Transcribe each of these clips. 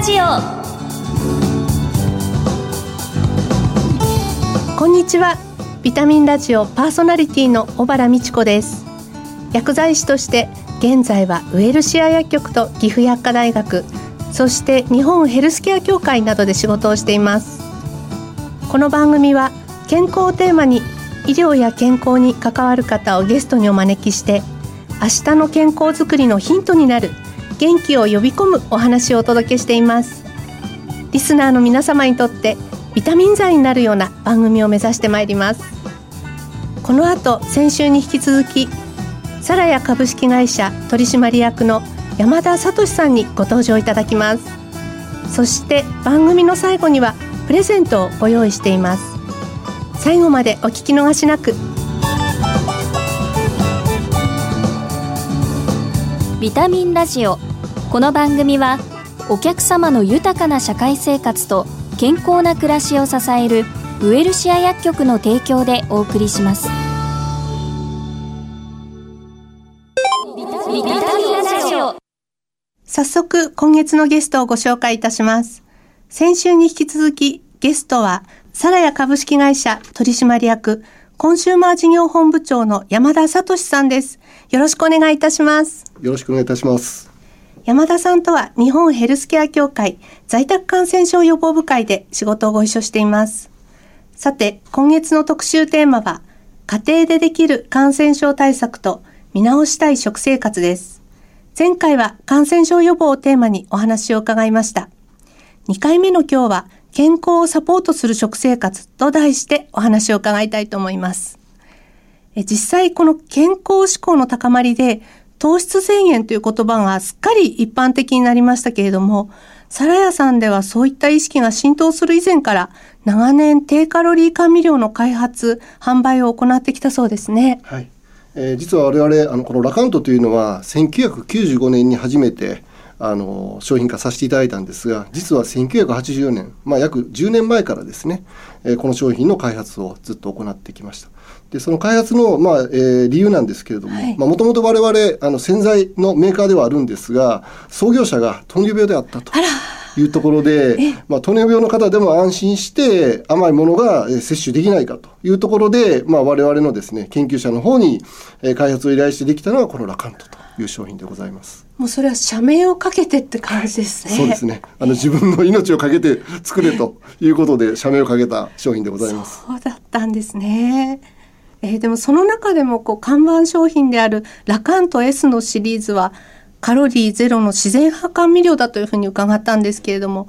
ラジオ。こんにちは。ビタミンラジオパーソナリティの小原美智子です。薬剤師として現在はウエルシア薬局と岐阜薬科大学そして日本ヘルスケア協会などで仕事をしています。この番組は健康をテーマに医療や健康に関わる方をゲストにお招きして明日の健康づくりのヒントになる元気を呼び込むお話をお届けしています。リスナーの皆様にとってビタミン剤になるような番組を目指してまいります。この後先週に引き続きサラヤ株式会社取締役の山田聡さんにご登場いただきます。そして番組の最後にはプレゼントをご用意しています。最後までお聞き逃しなく。ビタミンラジオこの番組はお客様の豊かな社会生活と健康な暮らしを支えるウエルシア薬局の提供でお送りします。ビタミンラジオ。早速今月のゲストをご紹介いたします。先週に引き続きゲストはサラヤ株式会社取締役コンシューマー事業本部長の山田聡さんです。よろしくお願いいたします。よろしくお願いいたします山田さんとは日本ヘルスケア協会在宅感染症予防部会で仕事をご一緒しています。さて今月の特集テーマは家庭でできる感染症対策と見直したい食生活です。前回は感染症予防をテーマにお話を伺いました。2回目の今日は健康をサポートする食生活と題してお話を伺いたいと思います。実際この健康志向の高まりで糖質制限という言葉がすっかり一般的になりましたけれども、サラヤさんではそういった意識が浸透する以前から長年低カロリー甘味料の開発、販売を行ってきたそうですね。はい。えー、実は我々あのこのラカントというのは1995年に初めてあの商品化させていただいたんですが実は1984年、まあ、約10年前からですね、えー、この商品の開発をずっと行ってきました。でその開発の、まあえー、理由なんですけれどももともと我々あの洗剤のメーカーではあるんですが創業者が糖尿病であったと。いうところで、まあ、糖尿病の方でも安心して甘いものが摂取できないかというところで、まあ、我々のですね研究者の方に開発を依頼してできたのはこのラカントという商品でございます。もうそれは社名をかけてって感じですね。そうですね。あの自分の命をかけて作れということで社名をかけた商品でございます。そうだったんですね。えー、でもその中でもこう看板商品であるラカント S のシリーズはカロリーゼロの自然派甘味料だというふうに伺ったんですけれども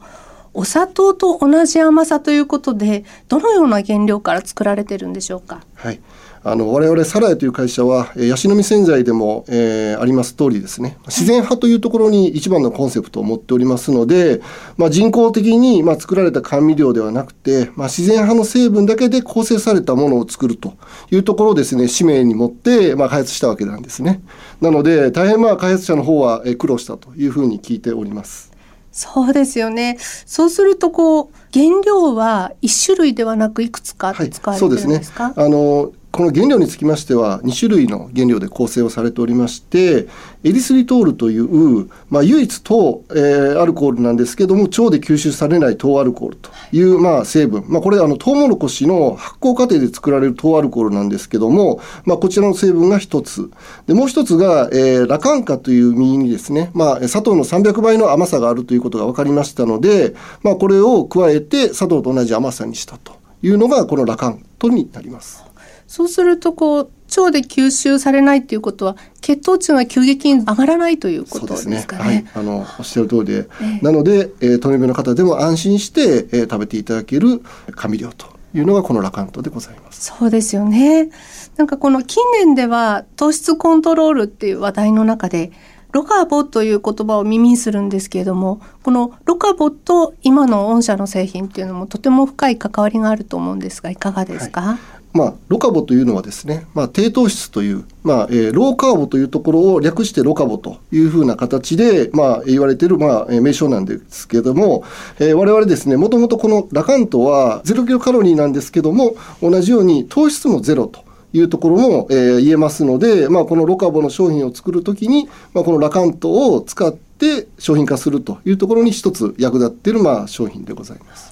お砂糖と同じ甘さということでどのような原料から作られてるんでしょうか？はい。あの我々サラヤという会社はヤシの実洗剤でも、えー、あります通りですね。自然派というところに一番のコンセプトを持っておりますので、まあ、人工的に、まあ、作られた甘味料ではなくて、まあ、自然派の成分だけで構成されたものを作るというところをですね使命に持って、まあ、開発したわけなんですね。なので大変まあ開発者の方は苦労したというふうに聞いております。そうですよね。そうするとこう原料は一種類ではなくいくつか使われてるんですか、はい、そうですね。あのこの原料につきましては2種類の原料で構成をされておりましてエリスリトールという、まあ、唯一糖、えー、アルコールなんですけども腸で吸収されない糖アルコールという、まあ、成分、まあ、これあのトウモロコシの発酵過程で作られる糖アルコールなんですけども、まあ、こちらの成分が一つでもう一つが、えー、ラカンカという実にですね、まあ、砂糖の300倍の甘さがあるということが分かりましたので、まあ、これを加えて砂糖と同じ甘さにしたというのがこのラカントになります。そうするとこう腸で吸収されないっていうことは血糖値が急激に上がらないということですかね。ねはい、あのおっしゃる通りで、えー、なので、えー、糖尿病の方でも安心して、えー、食べていただける甘味料というのがこのラカントでございます。そうですよね。なんかこの近年では糖質コントロールっていう話題の中でロカボという言葉を耳にするんですけれどもこのロカボと今の御社の製品っていうのもとても深い関わりがあると思うんですがいかがですか、はいまあ、ロカボというのはですね、まあ、低糖質という、まあえー、ローカーボというところを略してロカボというふうな形で、まあ、言われている、まあ、名称なんですけれども、えー、我々ですね、もともとこのラカントは0キロカロリーなんですけども、同じように糖質もゼロと。いうところも、えー、言えますので、まあ、このロカボの商品を作るときに、まあ、このラカントを使ってって商品化するというところに一つ役立っているまあ商品でございます。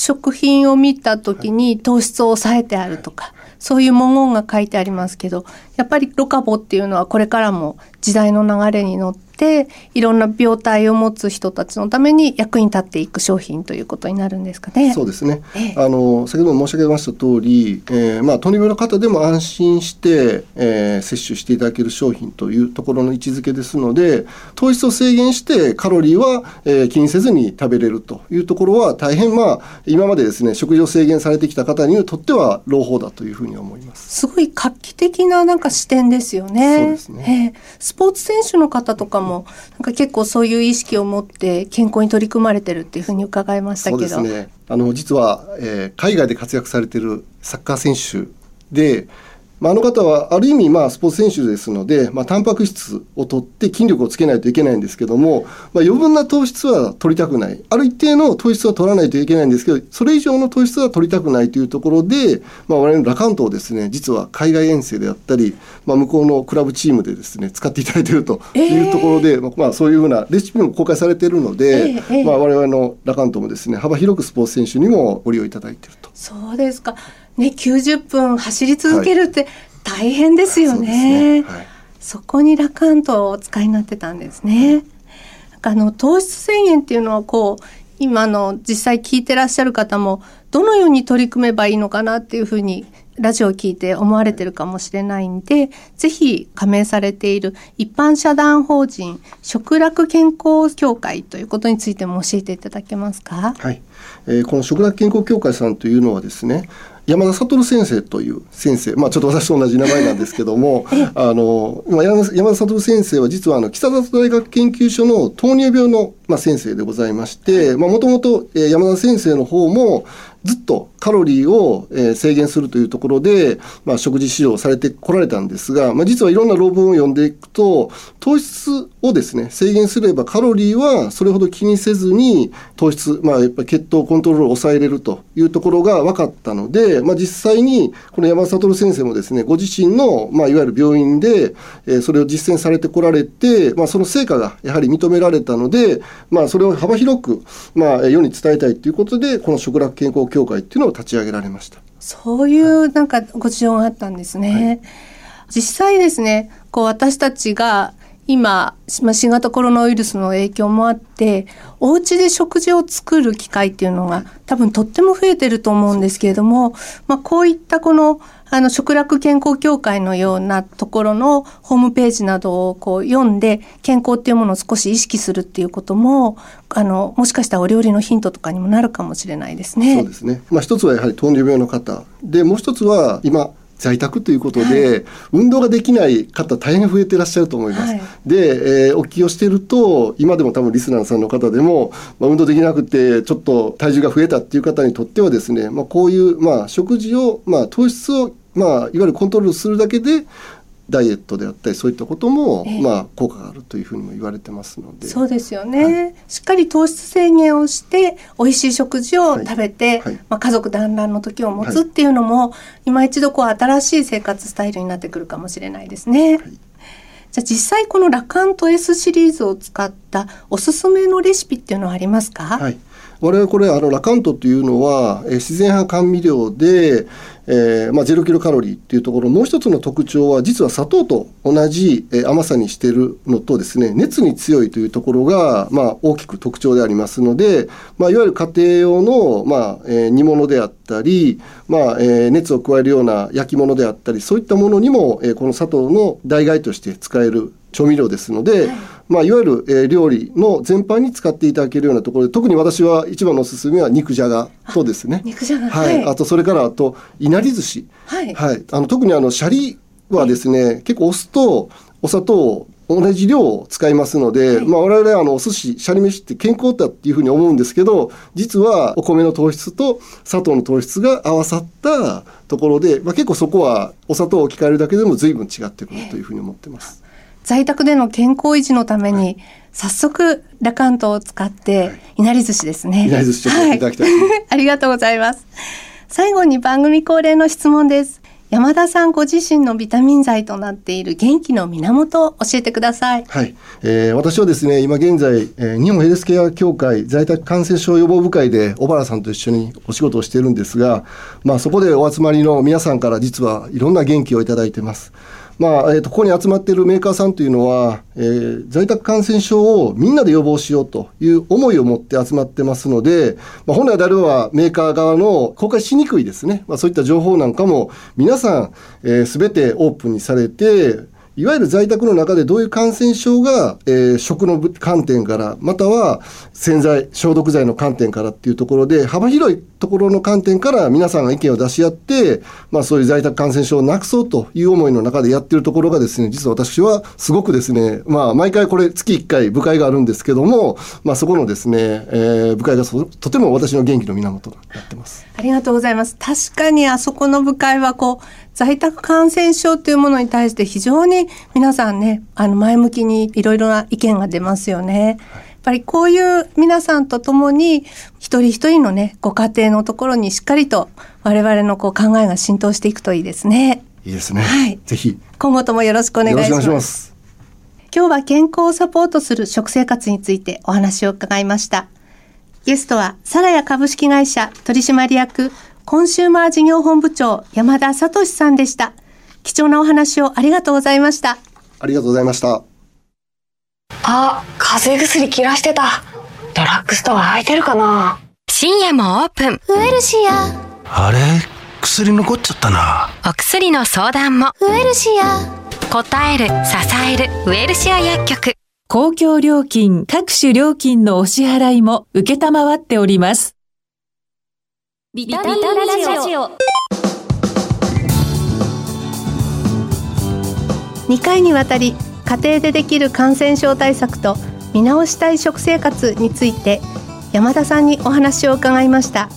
食品を見た時に糖質を抑えてあるとか、そういう文言が書いてありますけどやっぱりロカボっていうのはこれからも時代の流れに乗ってていろんな病態を持つ人たちのために役に立っていく商品ということになるんですかね。そうですね。ええ、あの先ほど申し上げました通り、えー、まあ糖尿病の方でも安心して、えー、摂取していただける商品というところの位置づけですので、糖質を制限してカロリーは、えー、気にせずに食べれるというところは大変まあ今までですね食事を制限されてきた方にとっては朗報だというふうに思います。すごい画期的ななんか視点ですよね。そうですね。えー、スポーツ選手の方とかももなんか結構そういう意識を持って健康に取り組まれてるっていうふうに伺いましたけど。ね。あの実は、えー、海外で活躍されてるサッカー選手で。まあ、あの方はある意味まあスポーツ選手ですので、まあ、タンパク質を取って筋力をつけないといけないんですけども、まあ、余分な糖質は取りたくない。ある一定の糖質は取らないといけないんですけどそれ以上の糖質は取りたくないというところで、まあ、我々のラカントをですね実は海外遠征であったり、まあ、向こうのクラブチームでですね使っていただいているというところで、えー、まあ、そういうふうなレシピも公開されているので、えー、まあ、我々のラカントもですね幅広くスポーツ選手にもご利用いただいていると。そうですかね、90分走り続けるって、はい大変ですよね。そ、ねはい、そこにラカントをお使いになってたんですね。あの糖質制限っていうのはこう今の実際聞いてらっしゃる方もどのように取り組めばいいのかなっていうふうにラジオを聞いて思われてるかもしれないんで、ぜひ加盟されている一般社団法人食楽健康協会ということについても教えていただけますか？はい、えー、この食楽健康協会さんというのはですね、山田悟先生という先生、まあ、ちょっと私と同じ名前なんですけども あの山田悟先生は実はあの北里大学研究所の糖尿病の、まあ、先生でございましてもともと山田先生の方もずっとカロリーを、え、制限するというところで、まあ、食事指導されてこられたんですが、まあ、実はいろんな論文を読んでいくと糖質をですね制限すればカロリーはそれほど気にせずに糖質、まあ、やっぱり血糖コントロールを抑えれるというところが分かったので、まあ、実際にこの山田悟先生もですねご自身の、まあ、いわゆる病院で、え、それを実践されてこられて、まあ、その成果がやはり認められたので、まあ、それを幅広く、まあ、世に伝えたいということでこの食楽健康協会っていうのを立ち上げられました。そういうなんかご事情があったんですね。はい、実際ですね、こう私たちが今、まあ新型コロナウイルスの影響もあって、お家で食事を作る機会っていうのが多分とっても増えてると思うんですけれども、まあ、こういったこのあの食楽健康協会のようなところのホームページなどをこう読んで健康っていうものを少し意識するっていうこともあのもしかしたらお料理のヒントとかにもなるかもしれないですね。そうですね。まあ一つはやはり糖尿病の方でもう一つは今在宅ということで、はい、運動ができない方大変増えてらっしゃると思います。はい、で、えー、お聞きをしていると今でも多分リスナーさんの方でも、まあ、運動できなくてちょっと体重が増えたっていう方にとってはですね、まあ、こういう、まあ、食事を、まあ、糖質をまあ、いわゆるコントロールするだけでダイエットであったりそういったことも、えー、まあ、効果があるというふうにも言われてますので。そうですよね、はい、しっかり糖質制限をして美味しい食事を食べて、はい。はい、まあ、家族団らんの時を持つっていうのも、今一度こう新しい生活スタイルになってくるかもしれないですね。じゃあ実際このラカント S シリーズを使ったおすすめのレシピっていうのはありますか、はい、我々これあのラカントというのは、え自然派甘味料で、えーまあ、ゼロキロカロリーっていうところ。もう一つの特徴は実は砂糖と同じ、え甘さにしてるのとですね熱に強いというところが、まあ、大きく特徴でありますので、まあ、いわゆる家庭用の、まあえー、煮物であったり、まあえー、熱を加えるような焼き物であったりそういったものにも、えー、この砂糖の代替として使える調味料ですので、はい。まあ、いわゆる、えー、料理の全般に使っていただけるようなところで特に私は一番のおすすめは肉じゃがとですね。肉じゃが、はい、あとそれからあといなり寿司、はい、はい、あの特にあのシャリはですね、はい、結構お酢とお砂糖同じ量を使いますので、はい、まあ我々あのお寿司、シャリ飯って健康だっていうふうに思うんですけど、実はお米の糖質と砂糖の糖質が合わさったところで、まあ結構そこはお砂糖を置き換えるだけでも随分違ってくるというふうに思ってます。在宅での健康維持のために、はい、早速ラカントを使って、い、なり寿司ですね。いなり寿司ちょっといただきたい、はい、ありがとうございます。最後に番組恒例の質問です。山田さんご自身のビタミン剤となっている元気の源を教えてください。はい。えー、私はですね、今現在、えー、日本ヘルスケア協会在宅感染症予防部会で小原さんと一緒にお仕事をしているんですが、まあそこでお集まりの皆さんから実はいろんな元気をいただいてます。まあえーと、ここに集まっているメーカーさんというのは、えー、在宅感染症をみんなで予防しようという思いを持って集まってますので、まあ、本来であればメーカー側の公開しにくいですね、まあ、そういった情報なんかも皆さん、えー、全てオープンにされて、いわゆる在宅の中でどういう感染症が、えー、食の観点から、または洗剤、消毒剤の観点からっていうところで、幅広いところの観点から皆さんが意見を出し合って、まあそういう在宅感染症をなくそうという思いの中でやってるところがですね、実は私はすごくですね、まあ毎回これ月1回部会があるんですけども、まあそこのですね、えー、部会がとても私の元気の源となってます。ありがとうございます。確かにあそこの部会はこう、在宅感染症というものに対して非常に皆さんね、あの前向きにいろいろな意見が出ますよね。やっぱりこういう皆さんと共に一人一人のね、ご家庭のところにしっかりと我々のこう考えが浸透していくといいですね。いいですね。はい。ぜひ。今後ともよろしくお願いします。ます今日は健康をサポートする食生活についてお話を伺いました。ゲストは、サラヤ株式会社取締役コンシューマー事業本部長山田聡さんでした。貴重なお話をありがとうございました。ありがとうございました。あ、風邪薬切らしてた。ドラッグストア空いてるかな？深夜もオープン。ウエルシア。あれ？薬残っちゃったな。お薬の相談も。ウエルシア。答える、支える、ウエルシア薬局。公共料金、各種料金のお支払いも受けたまわっております。ビタミンラジオ2回にわたり家庭でできる感染症対策と見直したい食生活について山田さんにお話を伺いました。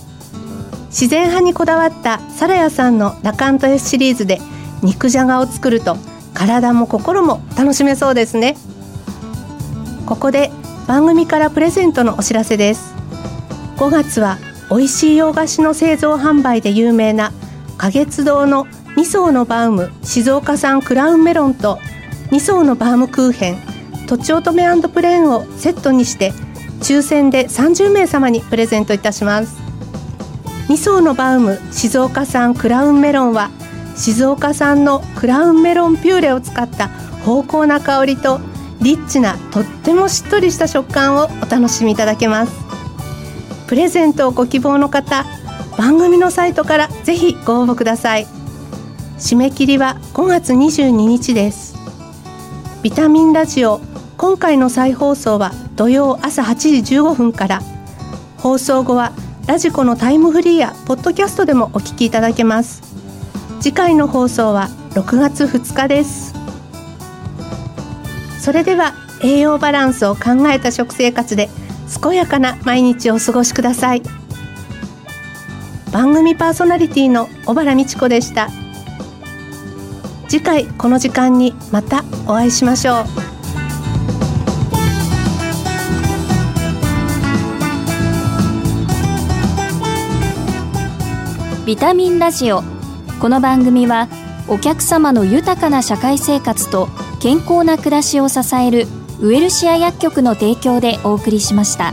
自然派にこだわったサラヤさんのラカント S シリーズで肉じゃがを作ると体も心も楽しめそうですね。ここで番組からプレゼントのお知らせです。5月は美味しい洋菓子の製造販売で有名な花月堂の2層のバウム静岡産クラウンメロンと2層のバウムクーヘンとちおとめプレーンをセットにして抽選で30名様にプレゼントいたします。2層のバウム静岡産クラウンメロンは静岡産のクラウンメロンピューレを使った芳香な香りとリッチなとってもしっとりした食感をお楽しみいただけます。プレゼントをご希望の方番組のサイトからぜひご応募ください。締め切りは5月22日です。ビタミンラジオ。今回の再放送は土曜朝8時15分から。放送後はラジコのタイムフリーやポッドキャストでもお聞きいただけます。次回の放送は6月2日です。それでは栄養バランスを考えた食生活で健やかな毎日をお過ごしください。番組パーソナリティの小原美智子でした。次回この時間にまたお会いしましょうビタミンラジオこの番組はお客様の豊かな社会生活と健康な暮らしを支えるウエルシア薬局の提供でお送りしました。